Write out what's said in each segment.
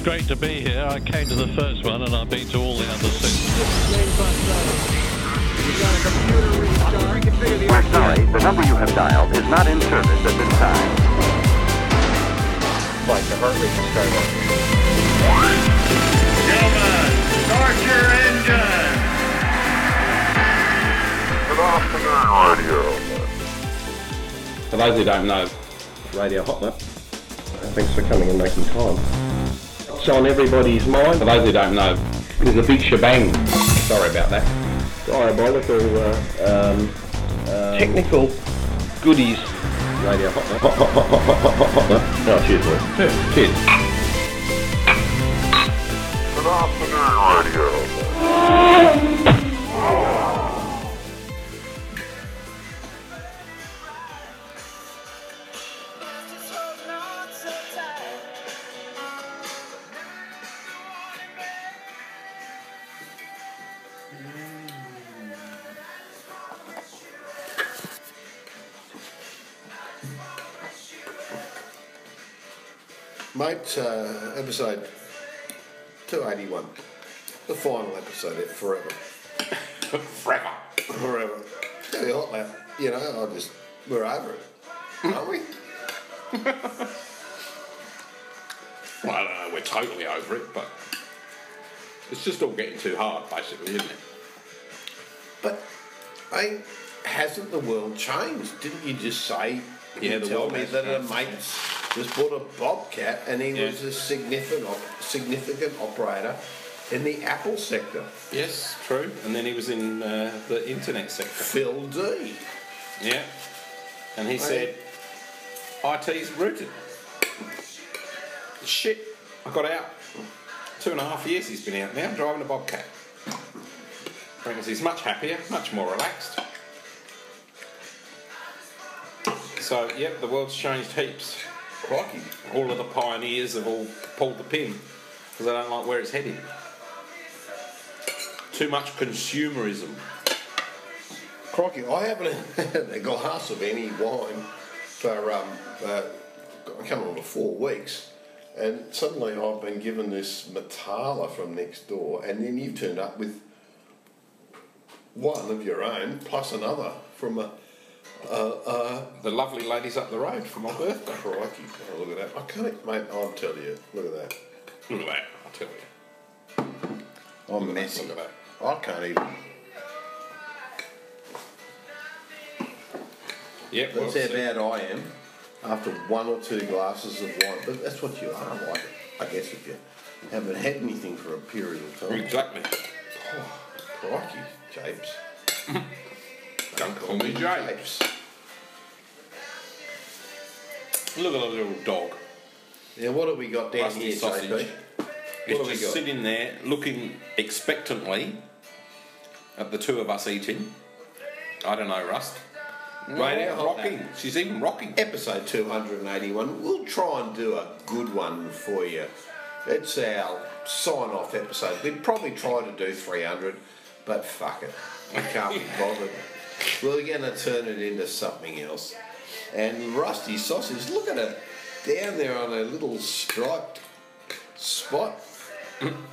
It's great to be here. I came to the first one and I've been to all the other six. We're sorry, the number you have dialed is not in service at this time. Like the heart rate started. Gentlemen, start your engine. Good afternoon, radio. For those who don't know, Radio Hot Lap, thanks for coming and making time. It's on everybody's mind. For those who don't know, there's a big shebang. Sorry about that. Diabolical, uh, um, um, technical goodies. Radio Hot Lap. Hot, hot, hot, hot, hot, hot, hot, hotler. Oh, cheers, boy. Yeah, cheers. Mate, uh, episode 281. The final episode of Forever. Forever. Forever. Tell you what, mate, you know, I just, we're over it. Aren't we? Well, I don't know, we're totally over it, but it's just all getting too hard, basically, isn't it? But, I hasn't the world changed? Didn't you just say, Yeah, you the tell world me has that a changed. Just bought a Bobcat and he Yeah. was a significant, op- significant operator in the Apple sector? Yes, true. And then he was in uh, the internet sector. Phil D. Yeah. And he said, IT's rooted. Shit, I got out. Two and a half years he's been out now driving a Bobcat. Reckons he's much happier, much more relaxed. So, yep, the world's changed heaps. Crikey. All of the pioneers have all pulled the pin because they don't like where it's heading. Too much consumerism. Crikey, I haven't had a glass of any wine for um, uh, coming on to four weeks, and suddenly I've been given this Metala from next door, and then you've turned up with one of your own plus another from a. Uh, uh, The lovely ladies up the road for my birthday. crikey, oh, look at that! I can't, mate. I'll tell you. Look at that. Look at that, I'll tell you. I'm messy. Look at that. I can't even. Yep, well, That's how bad I am after one or two glasses of wine. But that's what you are like, I guess, if you haven't had anything for a period of time. Exactly. Crikey, Japes. Don't call me Japes. Look at the little dog. Now, what have we got down Rusty here, sausage. JP? It's What have we just got? sitting there looking expectantly at the two of us eating. I don't know, Rust. Right out rocking. She's even rocking. Episode 281. We'll try and do a good one for you. It's our sign off episode. We'd probably try to do 300, but fuck it. We can't be bothered. We're going to turn it into something else. And Rusty Sausage, look at her down there on a little striped spot.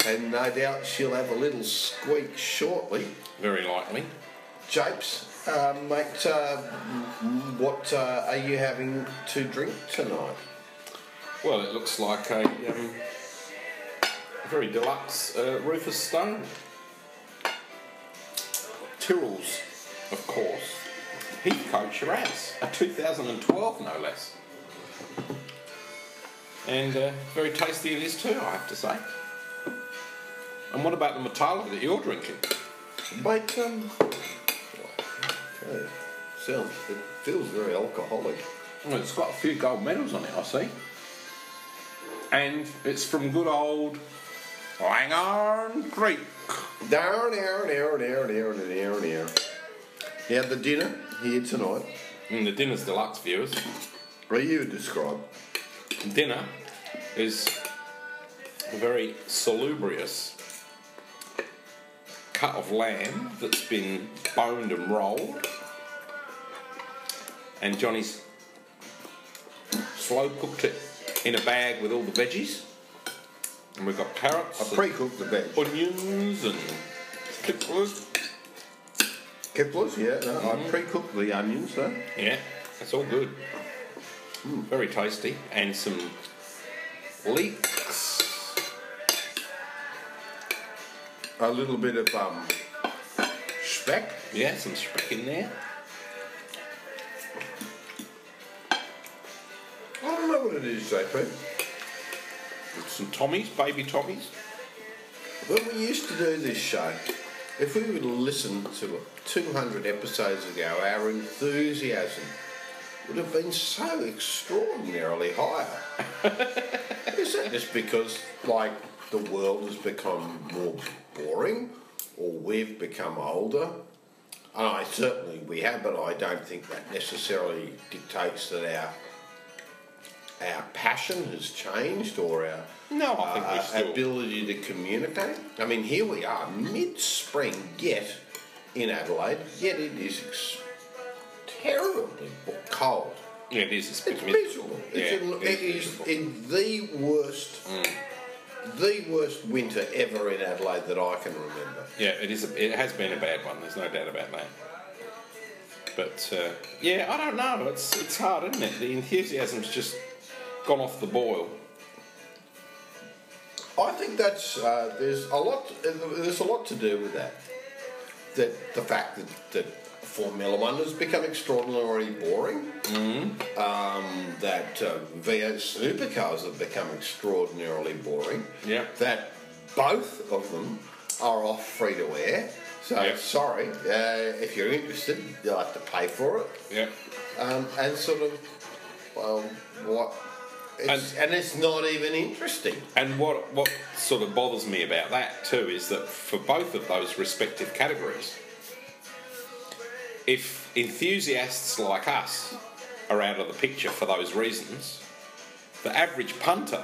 and no doubt she'll have a little squeak shortly. Very likely. Japes, uh, mate, uh, what uh, are you having to drink tonight? Well, it looks like a um, very deluxe uh, Rufus Stone. Tyrrell's, of course. Heathcote Shiraz, a 2012 no less. And uh, very tasty it is too, I have to say. And what about the Metala that you're drinking? Mate, um, okay, sounds, it feels very alcoholic. Well, it's got a few gold medals on it, I see. And it's from good old Langhorne Creek. Down, down, down, down, down, down, down. Now, the dinner here tonight, And the dinner's deluxe, viewers. what you would describe? Dinner is a very salubrious cut of lamb that's been boned and rolled. And Johnny's slow cooked it in a bag with all the veggies. And we've got carrots, I pre-cooked the veg. onions, and pickles. Kipflers, yeah. No, I pre-cooked the onions, though. Yeah, that's all good. Mm, very tasty. And some leeks. A little bit of um, speck. Yeah, some speck in there. I don't know what it is, JP. Some Tommies, baby Tommies. When we used to do this show, if we would listen to 200 episodes ago, our enthusiasm would have been so extraordinarily higher. Is that just because, like, the world has become more boring, or we've become older? And I certainly we have, but I don't think that necessarily dictates that our our passion has changed or our No, I think uh, still. ability to communicate. I mean, here we are, mid-spring, yet in Adelaide, yet it is ex- terribly cold. Yeah, it is. It's, It's miserable. Yeah, it's in, it it is is in the worst, the worst winter ever in Adelaide that I can remember. Yeah, it is. A, it has been a bad one. There's no doubt about that. But uh, yeah, I don't know. It's it's hard, isn't it? The enthusiasm's just gone off the boil. I think that's uh, there's a lot there's a lot to do with that. That the fact that, that Formula One has become extraordinarily boring. Mm-hmm. Um, that uh, V8 supercars have become extraordinarily boring. Yeah. That both of them are off free to air. So Yeah. sorry, uh, if you're interested, you'll have to pay for it. Yeah. Um, and sort of, well, what? It's, and, it's not even interesting. And what what sort of bothers me about that too is that for both of those respective categories, if enthusiasts like us are out of the picture for those reasons, the average punter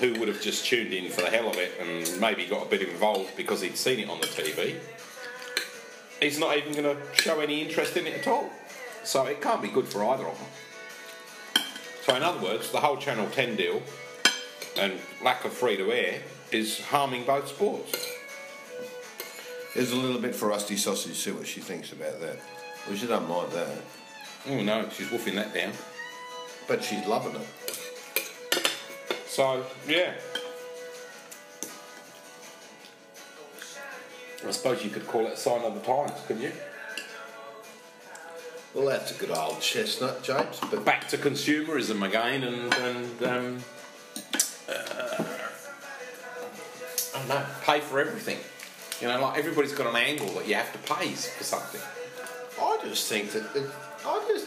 who would have just tuned in for the hell of it and maybe got a bit involved because he'd seen it on the TV, he's not even going to show any interest in it at all. So it can't be good for either of them. So in other words, the whole Channel 10 deal and lack of free to air is harming both sports. There's a little bit for Rusty Sausage, see what she thinks about that. Well, she doesn't mind that. Oh no, she's woofing that down. But she's loving it. So yeah. I suppose you could call it a sign of the times, couldn't you? Well, that's a good old chestnut, James. But Back to consumerism again, and, and um, uh, I don't know, pay for everything. You know, like everybody's got an angle that you have to pay for something. I just think that it, I just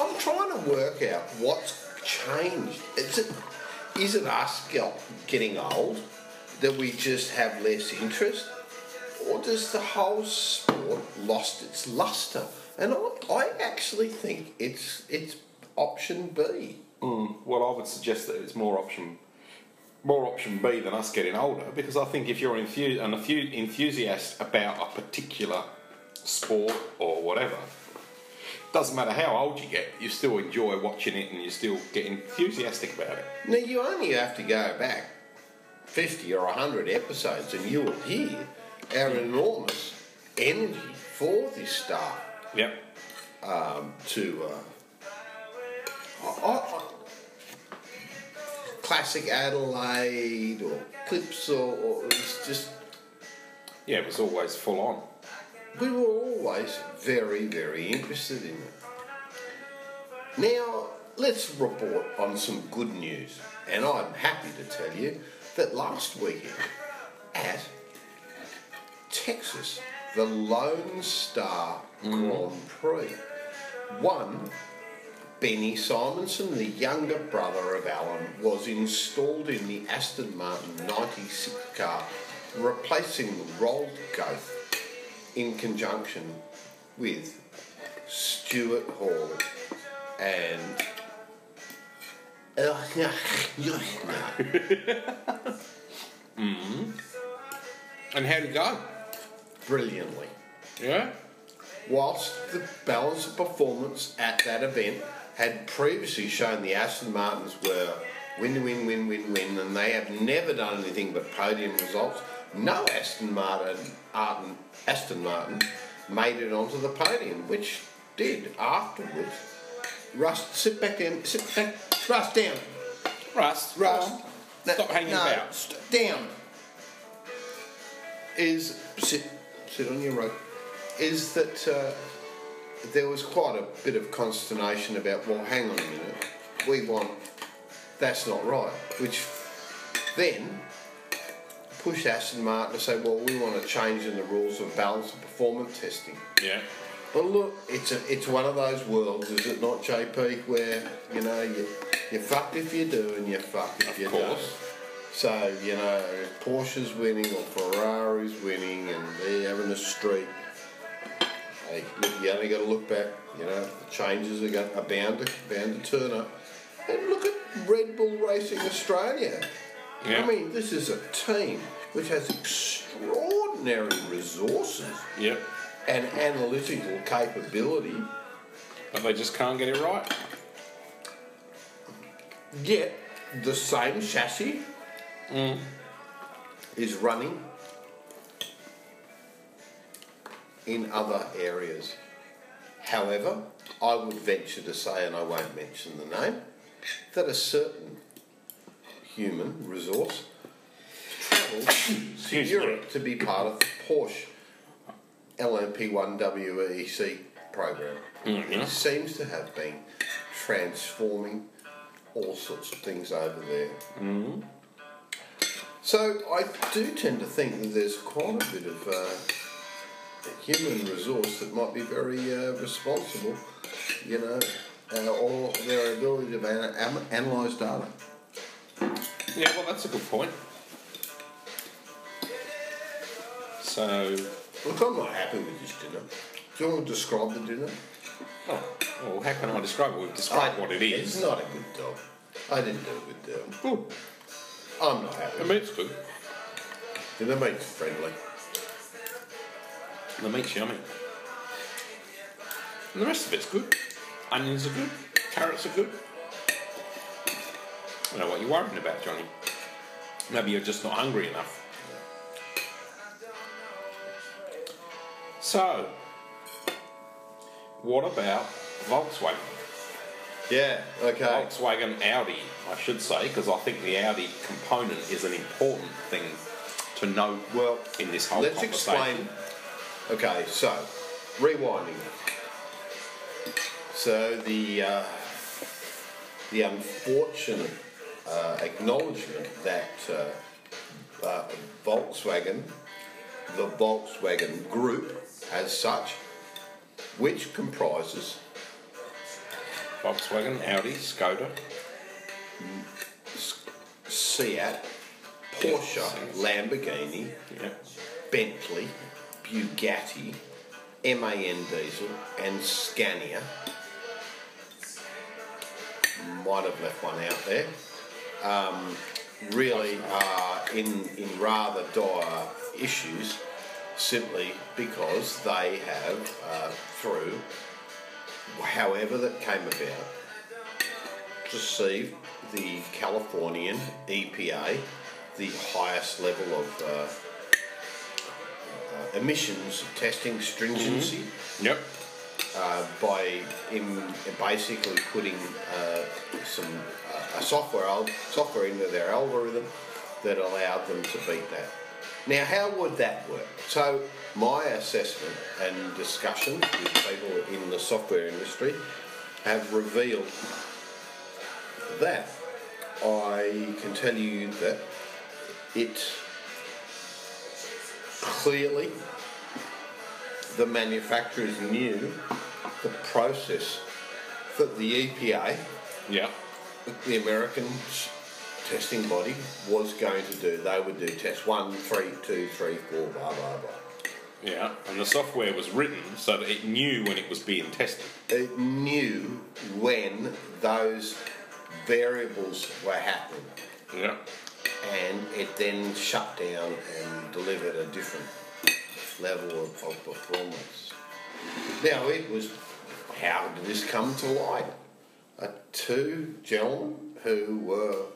I'm trying to work out what's changed. Is it is it us get- getting old that we just have less interest, or does the whole sport lost its luster? And I, I actually think it's it's option B. Hmm, well, I would suggest that it's more option, more option B than us getting older, because I think if you're an enthu- enthusiast about a particular sport or whatever, doesn't matter how old you get, you still enjoy watching it and you still get enthusiastic about it. Now you only have to go back fifty or hundred episodes, and you will hear our enormous energy for this stuff. Yep. um, to uh, I- I- classic Adelaide or clips or, or it's just Yeah, it was always full on. we were always very very interested in it. Now let's report on some good news, and I'm happy to tell you that last weekend at Texas, the Lone Star mm. Grand Prix One, Benny Simonsen, the younger brother of Alan, was installed in the Aston Martin 96 car, replacing the Rolled Goat in conjunction with Stuart Hall and. Mm. And how'd it go? Brilliantly. Yeah. Whilst the balance of performance at that event had previously shown the Aston Martins were Win, win, win, win, win, and they have never done anything but podium results. No Aston Martin, Arden, Aston Martin made it onto the podium, which did afterwards. Rust, sit back down, sit back, Rust down, Rust, Rust. on. Stop hanging no, about. st- down. Is sit, sit on your rope. Is that uh, there was quite a bit of consternation about? Well, hang on a minute. We want that's not right. Which then pushed Aston Martin to say, well, we want to change in the rules of balance and performance testing. Yeah. But look, it's a, it's one of those worlds, is it not, JP? Where you know you you fucked if you do and you fuck if Of you course. don't. So you know Porsche's winning or Ferrari's winning, and they're having a streak. Hey, you only got to look back. You know the changes are, going, are bound to bound to turn up. And look at Red Bull Racing Australia. Yeah. I mean, this is a team which has extraordinary resources Yep. and analytical capability, But they just can't get it right. yet the same chassis Eh. is running in other areas. However, I would venture to say, and I won't mention the name, that a certain human resource travelled to Europe to be part of the Porsche LMP1 WEC program. Mm-hmm. It seems to have been transforming all sorts of things over there. Mm-hmm. So I do tend to think that there's quite a bit of uh, human resource that might be very uh, responsible, you know, uh, or their ability to an- am- analyse data. Yeah, well, that's a good point. So, Look, I'm not happy with this dinner. Do you want to describe the dinner? oh, well, how can I describe it? We've described what it is. It's not a good dog. I didn't do a good. Good. I'm not happy. The meat's good. The meat's friendly. The meat's yummy. And the rest of it's good. Onions are good. Carrots are good. I don't know what you're worrying about, Johnny. Maybe you're just not hungry enough. So, what about Volkswagen? Yeah, okay. Volkswagen Audi, I should say, because I think the Audi component is an important thing to know Well, in this whole let's conversation. explain. Okay, so rewinding. So the uh, the unfortunate uh, acknowledgement that uh, uh, Volkswagen, the Volkswagen Group, as such, which comprises Volkswagen, Audi, Skoda, Seat, Porsche, Lamborghini, yeah, Bentley, Bugatti, MAN Diesel, and Scania. Might have left one out there. Um, really are in, in rather dire issues simply because they have, uh, through however that came about, received the Californian EPA, the highest level of uh, uh, emissions testing stringency yep, uh, by in basically putting uh, some uh, a software al- software into their algorithm that allowed them to beat that. Now, how would that work? So, my assessment and discussions with people in the software industry have revealed that I can tell you that it clearly the manufacturers knew the process that the EPA, yeah, the American testing body, was going to do. They would do test one, three, two, three, four, blah, blah, blah. yeah. And the software was written so that it knew when it was being tested. It knew when those variables were happening Yeah, and it then shut down and delivered a different level of, of performance. Now, it was how did this come to light? Uh, two gentlemen who were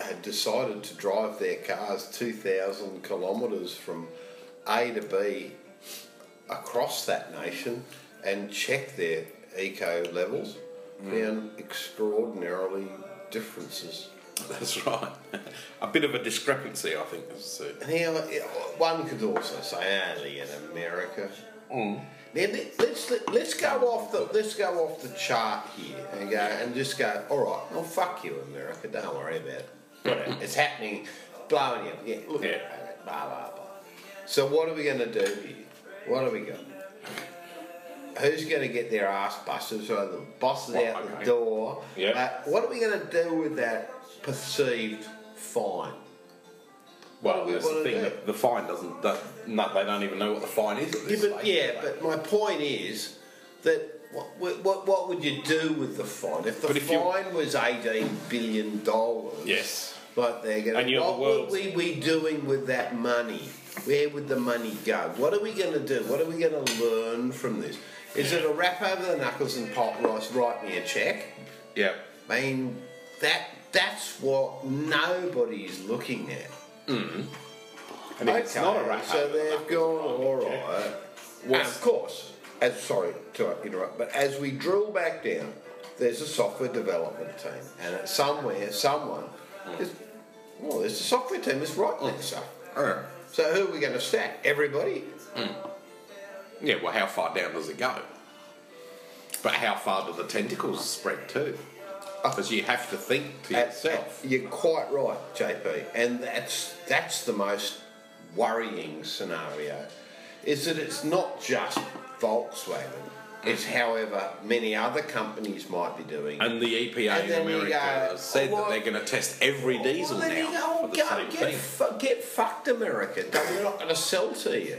had decided to drive their cars 2,000 kilometres from A to B across that nation and check their eco levels, found extraordinarily differences. That's right. a bit of a discrepancy, I think. uh, Now, one could also say only in America. Now let- let's let's go off the let's go off the chart here and go and just go. All right, well fuck you, America. Don't worry about it. Whatever. it's happening, blowing you. up. Yeah, look Yeah. at it. Blah blah blah. So what are we going to do here? What have we got? Who's going to get their ass busted? So the boss is Well, out the door. Yeah. Uh, what are we going to do with that perceived fine? well, we that's the thing. that The fine doesn't. That, no, they don't even know what the fine is. At Yeah, but stage, yeah, but my point is that what, what, what would you do with the fine if the if fine was eighteen billion dollars? Yes. Like they're going. And you're What would we be doing with that money? Where would the money go? What are we going to do? What are we going to learn from this? Is it a wrap over the knuckles and pot rice? Write me a check. yeah. I mean, that that's what nobody's looking at. And if it's not a wrap so over they've knuckles, gone all okay. right. Of course, as sorry to interrupt, but as we drill back down, there's a software development team, and it's somewhere, someone, is, well, there's a software team that's writing that stuff. Uh, So who are we going to stack? Everybody? Yeah. Well, how far down does it go? But how far do the tentacles spread too? Because you have to think to At- yourself. you're quite right, JP, and that's that's the most worrying scenario. Is that it's not just Volkswagen. It's mm. however many other companies might be doing. And the EPA And in then you America go, has said well, that they're going to test every diesel Well, then you now go, for the go same get, thing. fu- get fucked, America. We're not going to sell to you.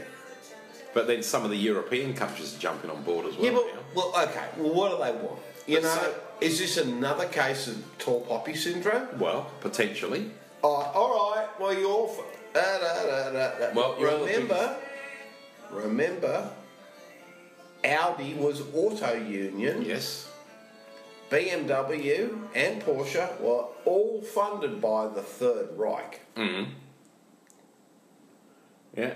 But then some of the European countries are jumping on board as well. Yeah, but now. well, okay. Well, what do they want? You But know, so- is this another case of tall poppy syndrome? Well, potentially. Oh, all right. Well, you're. F- da, da, da, da, da. Well, you're the remember, remember, Audi was auto union. Yes. BMW and Porsche were all funded by the Third Reich. Mhm. Yeah.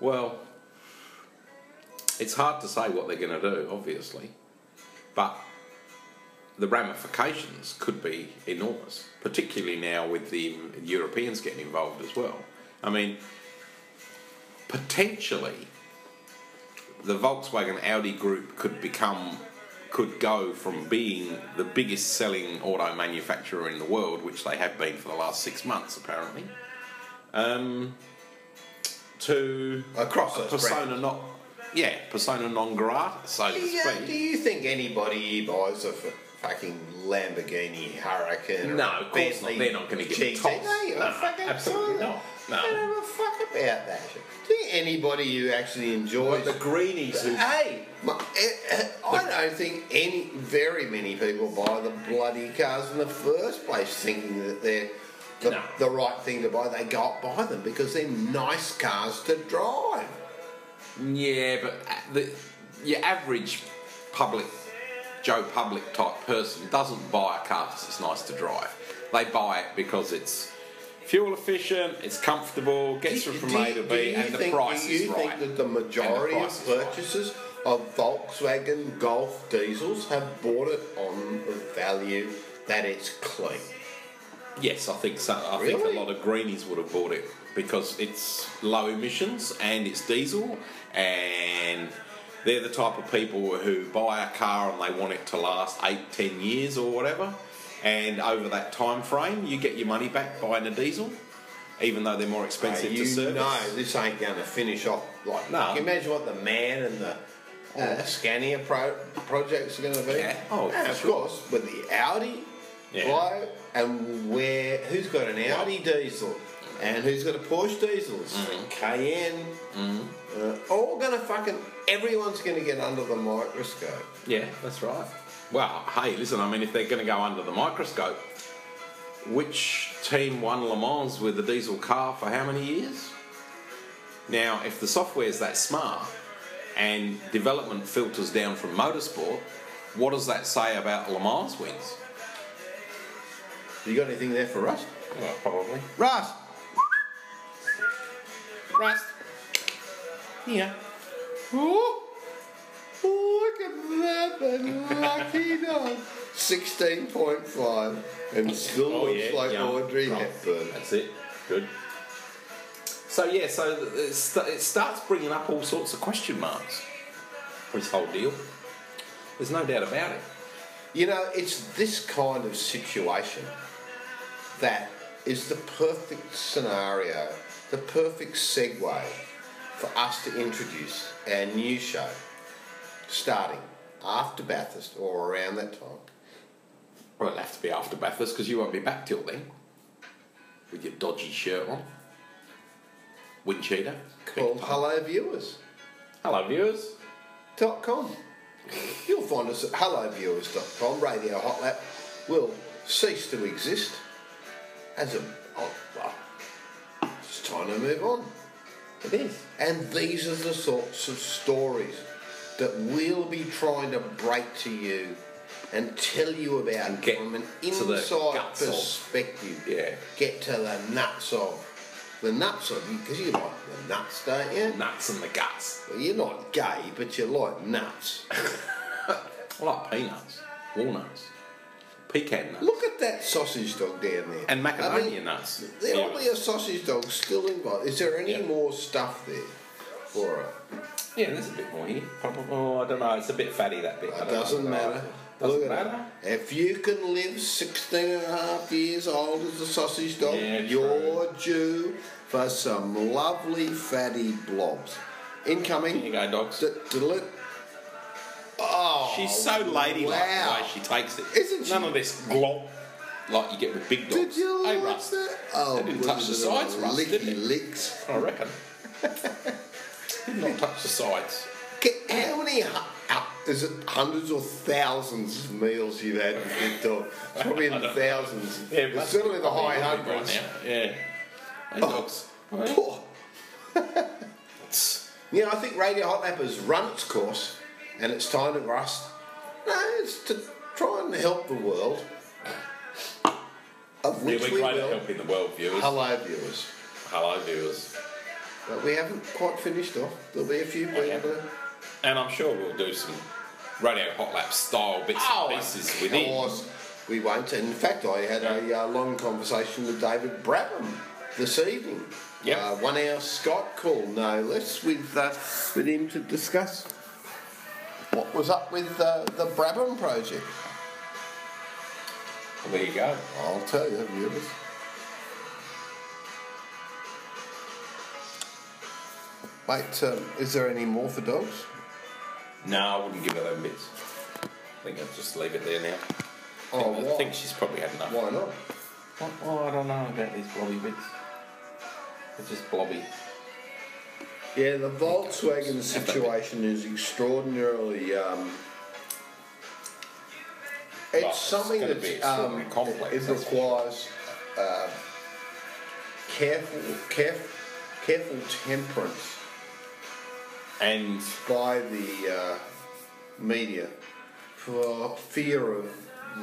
Well, it's hard to say what they're going to do, obviously, but the ramifications could be enormous, particularly now with the Europeans getting involved as well. I mean, potentially, the Volkswagen Audi group could become could go from being the biggest selling auto manufacturer in the world, which they have been for the last six months apparently, um, to Across a persona brands. not yeah persona non grata so to Yeah, speak. do you think anybody buys a f- fucking Lamborghini Huracan? No, of course not. They're not gonna get the GT? tops. No, you're No, fucking absolutely not. No. They don't give a fuck about that. Do you think anybody who actually enjoys the greenies who Hey, my, eh, eh, I don't think any, very many people buy the bloody cars in the first place, thinking that they're the, No. the right thing to buy. They go out buy them because they're nice cars to drive. Yeah, but uh, the, your average public, Joe Public type person doesn't buy a car because it's nice to drive. They buy it because it's fuel efficient, it's comfortable, gets you from A to B, you and the think, price is right. do you think that the majority of price is right. purchasers of Volkswagen Golf diesels have bought it on the value that it's clean? Yes, I think so. I think a lot of greenies would have bought it because it's low emissions and it's diesel, and they're the type of people who buy a car and they want it to last eight, ten years or whatever. And over that time frame, you get your money back buying a diesel, even though they're more expensive you to service. No, this ain't going to finish off like. No. Can you imagine what the man and the uh, Scania pro- projects are going to be? Yeah. Oh, and of sure. course with the Audi Yeah. blow and where who's got an Audi diesel and who's got a Porsche diesel, Mm-hmm. Cayenne, uh, all going to fucking everyone's going to get under the microscope. Yeah, that's right. Well, hey, listen, I mean, if they're going to go under the microscope, which team won Le Mans with a diesel car for how many years? Now, if the software's that smart and development filters down from motorsport, what does that say about Le Mans wins? You got anything there for Rust? Well, probably. Rust! Rust. Yeah. Oh, look at that lucky dog. 16.5 and still Oh, looks yeah, like yum. Audrey Oh, Hepburn. That's it. Good. So yeah, so it, st- it starts bringing up all sorts of question marks for this whole deal. There's no doubt about it. You know, it's this kind of situation that is the perfect scenario, the perfect segue for us to introduce our new show, starting after Bathurst or around that time. Well, it'll have to be after Bathurst because you won't be back till then. With your dodgy shirt on. Wind cheater. Eh? Called Hello Viewers. Hello, viewers. dot com. You'll find us at helloviewers.com. Radio Hot Lap will cease to exist as a. Oh, well, it's time to move on. It is. And these are the sorts of stories that we'll be trying to break to you and tell you about get from an inside guts of. perspective. Yeah. Get to the nuts of. The nuts of you, because you like the nuts, don't you? Nuts and the guts. Well, you're not gay, but you like nuts. I like peanuts, walnuts, pecan nuts, Look at that sausage dog down there. and macadamia I mean, nuts. There ought to be a sausage dog still involved. Is there any Yeah. more stuff there for her? Yeah, there's a bit more here. Oh, I don't know. It's a bit fatty that bit. It don't know. doesn't matter. Doesn't Look at matter. it. If you can live 16 and a half years old as a sausage dog, Yeah, you're due for some lovely fatty blobs. Incoming. Here you go, dogs. D- it. Oh, She's so ladylike wow. the way she takes it. Isn't she? None of this glop like you get with big dogs. Did you hey, Russ, that? Oh, They didn't touch the sides, Russ, did licky it? licks. I reckon. Did not touch the sides. Get- How many? Is it hundreds or thousands of meals you've had with this dog? It's probably in the thousands. it it's certainly the high hundreds. Right now. Yeah. Hey, Oh. dogs. Poor. Yeah, I think Radio Hot has run its course, and it's time to rust. No, it's to try and help the world, of Yeah, which we're we great at will. helping the world, viewers. Hello, viewers. Hello, viewers. But we haven't quite finished off. There'll be a few people. Okay. And I'm sure we'll do some radio hot lap style bits Oh, and pieces of within. course we won't. In fact, I had a uh, long conversation with David Brabham this evening. Yep. Uh, one hour Skype call, no less, with uh, with him to discuss what was up with uh, the Brabham project. Well, there you go. I'll tell you, viewers. Mate, um, is there any more for dogs? No, I wouldn't give her them bits. I think I'll just leave it there now. Oh, I think she's probably had enough. Why not? Oh, I don't know about these blobby bits. They're just blobby. Yeah, the Volkswagen situation is extraordinarily. Um, it's Well, something that um, complex, it requires uh, careful, careful, careful temperance And by the uh, media for fear of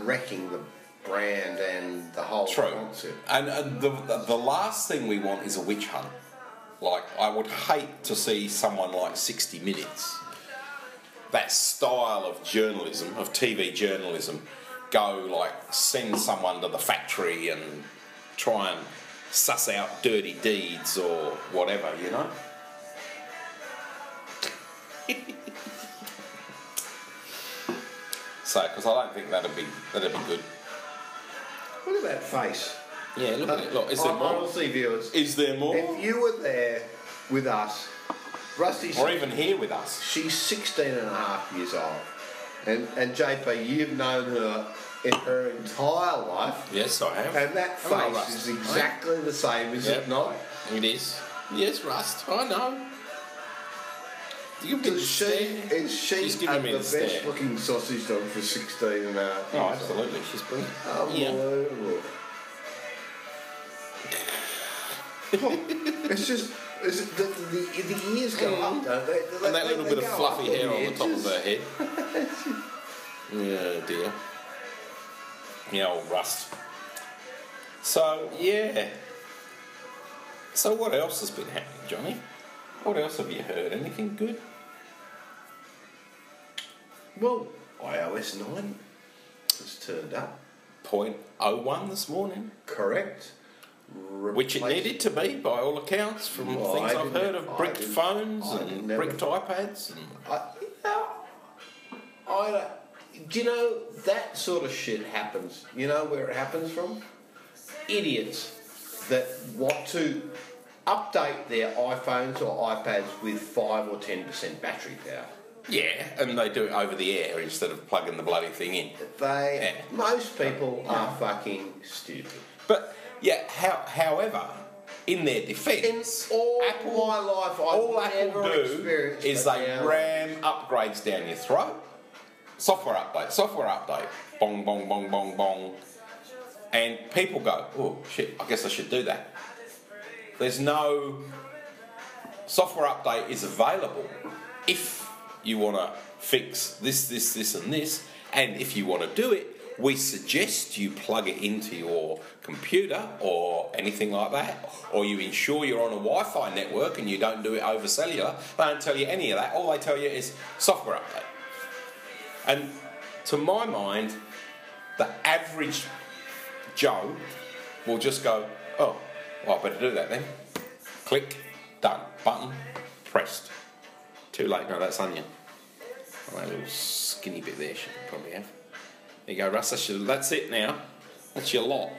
wrecking the brand and the whole true. concept. And uh, the the last thing we want is a witch hunt. Like I would hate to see someone like 60 Minutes, that style of journalism, of TV journalism, go like send someone to the factory and try and suss out dirty deeds or whatever, you know. so, because I don't think that'd be that'd be good. Look at that face. Yeah, look it. Look, is there more? Honestly, viewers, Is there more? if you were there with us, Rusty Or even here with us? She's 16 and a half years old. And, and JP, you've known her in her entire life. Yes, I have. And that face is exactly the same, is Yep. it not? It is. Yes, Rust. I know. You give me the Is she, is she She's uh, giving me the the best stare. looking sausage dog for 16 and a half Oh, absolutely. She's brilliant. old? Yeah. It's just, is it, the, the, the ears go up, don't they? They-. And that little bit of fluffy hair on the top of her head. yeah, dear. Yeah, old Rust. So yeah. So what else has been happening, Johnny? What else have you heard? Anything good? Well, iOS 9 has turned up. Point oh one this morning, Correct. Which it needed to be by all accounts, from Well, things I've heard of bricked phones and never- bricked iPads. And I, yeah, I, do you know that sort of shit happens? You know where it happens from? Idiots that want to update their iPhones or iPads with five or ten percent battery power. yeah, and they do it over the air instead of plugging the bloody thing in. They, Yeah. most people are fucking stupid. But yeah, how, however, in their In defence, all Apple, my life, I've all Apple do is they now. ram upgrades down your throat. Software update, software update, bong, bong, bong, bong, bong, and people go, "Oh shit, I guess I should do that." There's no software update is available if you want to fix this, this, this, and this, and if you want to do it, we suggest you plug it into your computer or anything like that, or you ensure you're on a Wi-Fi network and you don't do it over cellular. They don't tell you any of that. All they tell you is software update. And to my mind, the average Joe will just go, oh, well, I better do that then. Click, done. Button, pressed. Too late. No, that's onion. That little skinny bit there should probably have. There you go, Russ. That's, your, that's it now. That's your lot.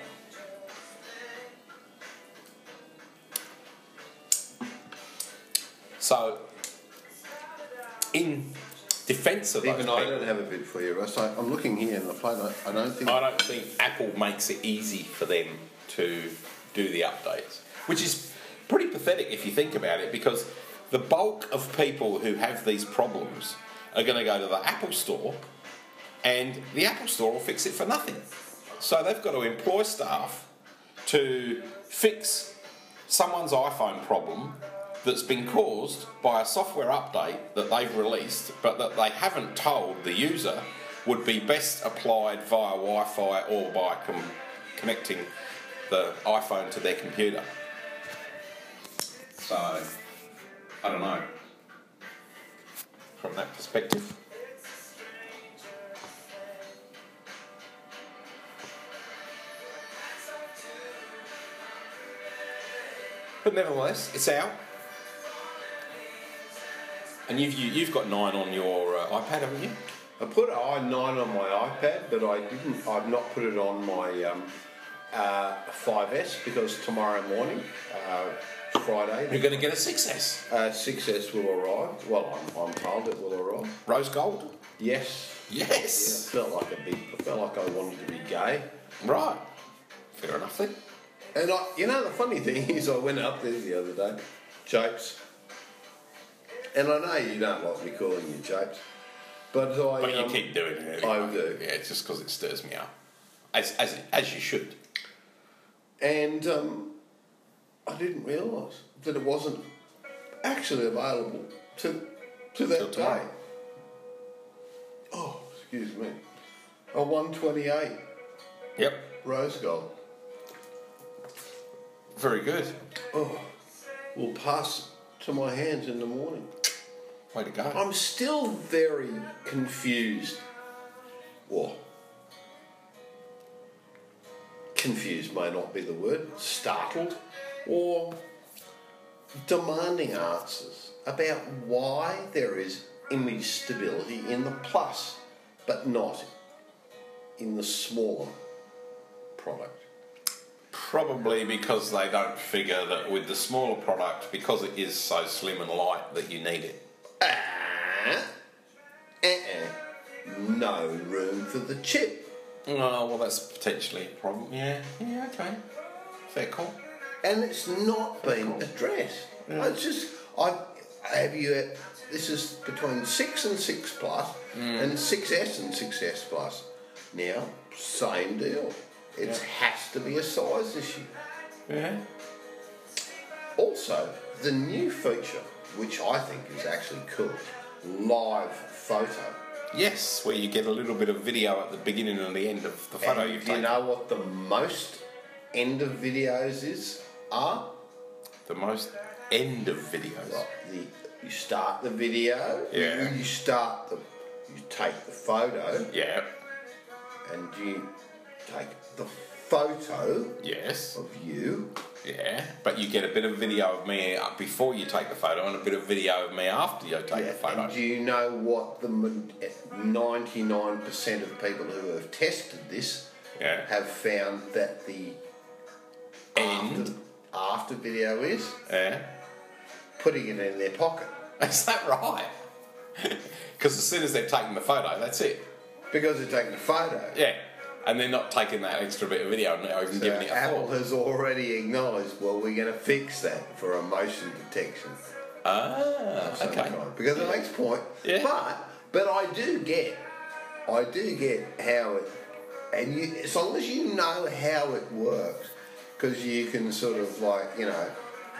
So, in defence of Even I don't have a bit for you, Russ. I, I'm looking here in the plate. I, I don't think. I don't think Apple makes it easy for them to do the updates, which is pretty pathetic if you think about it, because the bulk of people who have these problems are going to go to the Apple Store, and the Apple Store will fix it for nothing. So they've got to employ staff to fix someone's iPhone problem that's been caused by a software update that they've released, but that they haven't told the user would be best applied via Wi Fi or by com- connecting the iPhone to their computer. So, I don't know. From that perspective. But nevertheless, it's out. And you've you, you've got nine on your uh, iPad, haven't you? I put i9 on my iPad, but I didn't. I've not put it on my um, uh, 5S because tomorrow morning, uh, Friday, You're going to get a 6S. uh, 6S will arrive. Well, I'm, I'm told it will arrive. Rose gold. Yes. Yeah, Yes. I felt like a big. I felt like I wanted to be gay. Right. Fair enough then. And I, you know, the funny thing is, I went up there the other day, Japes. And I know you don't like me calling you Japes, but I. But you um, keep doing it. I do. Yeah, it's just because it stirs me up. As, as, as you should. And um, I didn't realise that it wasn't actually available to to that day. Oh, excuse me. A 128 Yep. rose gold. Very good. Oh, will pass to my hands in the morning. Way to go. I'm still very confused. What? Confused may not be the word. Startled or demanding answers about why there is image stability in the plus, but not in the smaller product. Probably because they don't figure that with the smaller product, because it is so slim and light, that you need it. Ah, uh-uh. No room for the chip. Oh, well, that's potentially a problem. Yeah, yeah, okay. Fair call. and it's not been addressed. It's just I have you. uh, This is between six and six plus, and six S and six S plus. Now, same deal. It has to be a size issue. Yeah. Also, the new feature, which I think is actually cool, live photo. Yes, where you get a little bit of video at the beginning and the end of the photo And you've do you taken. know what the most end of videos is are. The most end of videos. Right, the you start the video. Yeah. You, you start the you take the photo Yeah. and you take the photo Yes. of you. Yeah. But you get a bit of video of me before you take the photo and a bit of video of me after you take the photo. And do you know what the ninety nine percent of people who have tested this Yeah. have found that the End. after, after video is Yeah. putting it in their pocket Is that right? Because as soon as they've taken the photo, that's it. because they're taking the photo. Yeah. And they're not taking that extra bit of video and not even So giving it a Apple thought. has already acknowledged, well, we're going to fix that for emotion detection. Ah, okay. kind, because it makes point. Yeah. But but I do get, I do get how it, and you as long as you know how it works, because you can sort of like you know,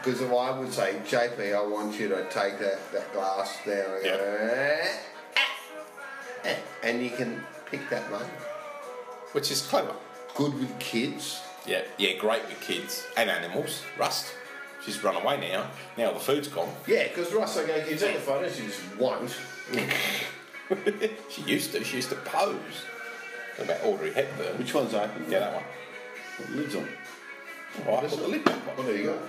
because if I would say JP, I want you to take that that glass down and go, "Eh, eh," and you can pick that moment. Which is clever. Good with kids. Yeah, yeah, great with kids and animals. Rust, she's run away now. Now the food's gone. Yeah, because Russ, I go, you take the photos, you just won't. She used to. She used to pose. What about Audrey Hepburn? Which one's open? Yeah, that one. What lid's on? Oh, I put the lid back on. Well, there you go.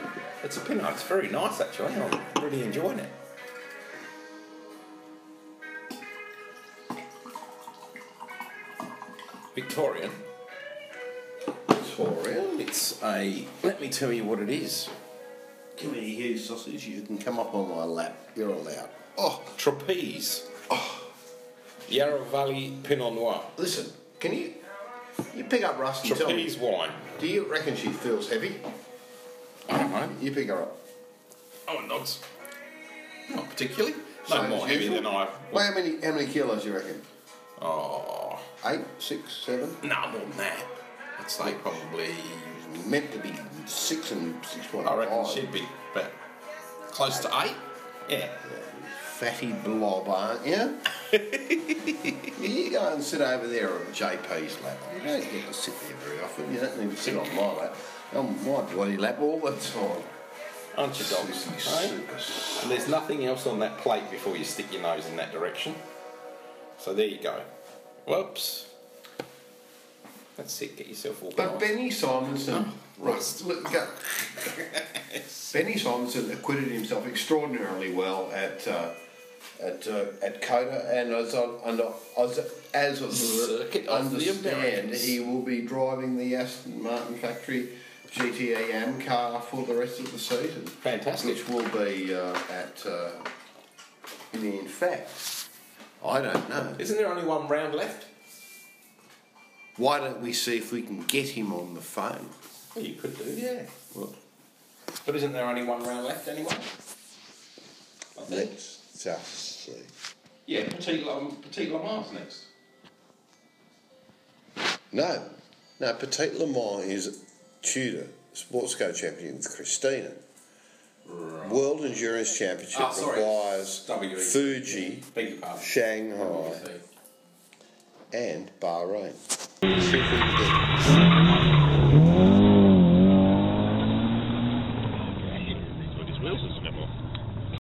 It's a pinner. It's very nice actually. I'm really enjoying it. Victorian. Victorian. It's a. Let me tell you what it is. Come here, you sausage. You can come up on my lap. You're allowed. Oh, trapeze. Oh. Yarra Valley Pinot Noir. Listen, can you you pick up Rusty? Tell me, Trapeze wine. do you reckon she feels heavy? I don't know. You pick her up. Oh, nods. Not particularly. No Same more heavy usual? than I. Well, how many how many kilos you reckon? Oh, Eight, six, seven. no more than that. I'd say probably. Meant to be six and six point I reckon five. she'd be about close to eight. Yeah. Fatty blob, aren't you? you go and sit over there on JP's lap. You don't get to sit there very often. You don't need to sit on my lap. On my bloody lap all the time. Aren't you, dogs? Sissy Eh? Sukas. And there's nothing else on that plate before you stick your nose in that direction. So there you go. Whoops. That's it. Get yourself all But. Benny Simonsen, Rust. Look, go. Benny Simonsen acquitted himself extraordinarily well at uh, at uh, at COTA, and as I, and as as I Circuit of the understand, he will be driving the Aston Martin factory GTA AM car for the rest of the season. Fantastic. Which will be uh, at. Uh, in fact, I don't know. Isn't there only one round left? Why don't we see if we can get him on the phone? Well, you could do, yeah. Well, But isn't there only one round left anyway? I think. let's just see. Yeah, Petit, La- Petit Le Mans next. No, no. Petit Le Mans is Tudor Sports Car Champion with Christina. World Endurance Championship Ah, sorry. requires WEC. Fuji, Beg your pardon. Shanghai, and Bahrain.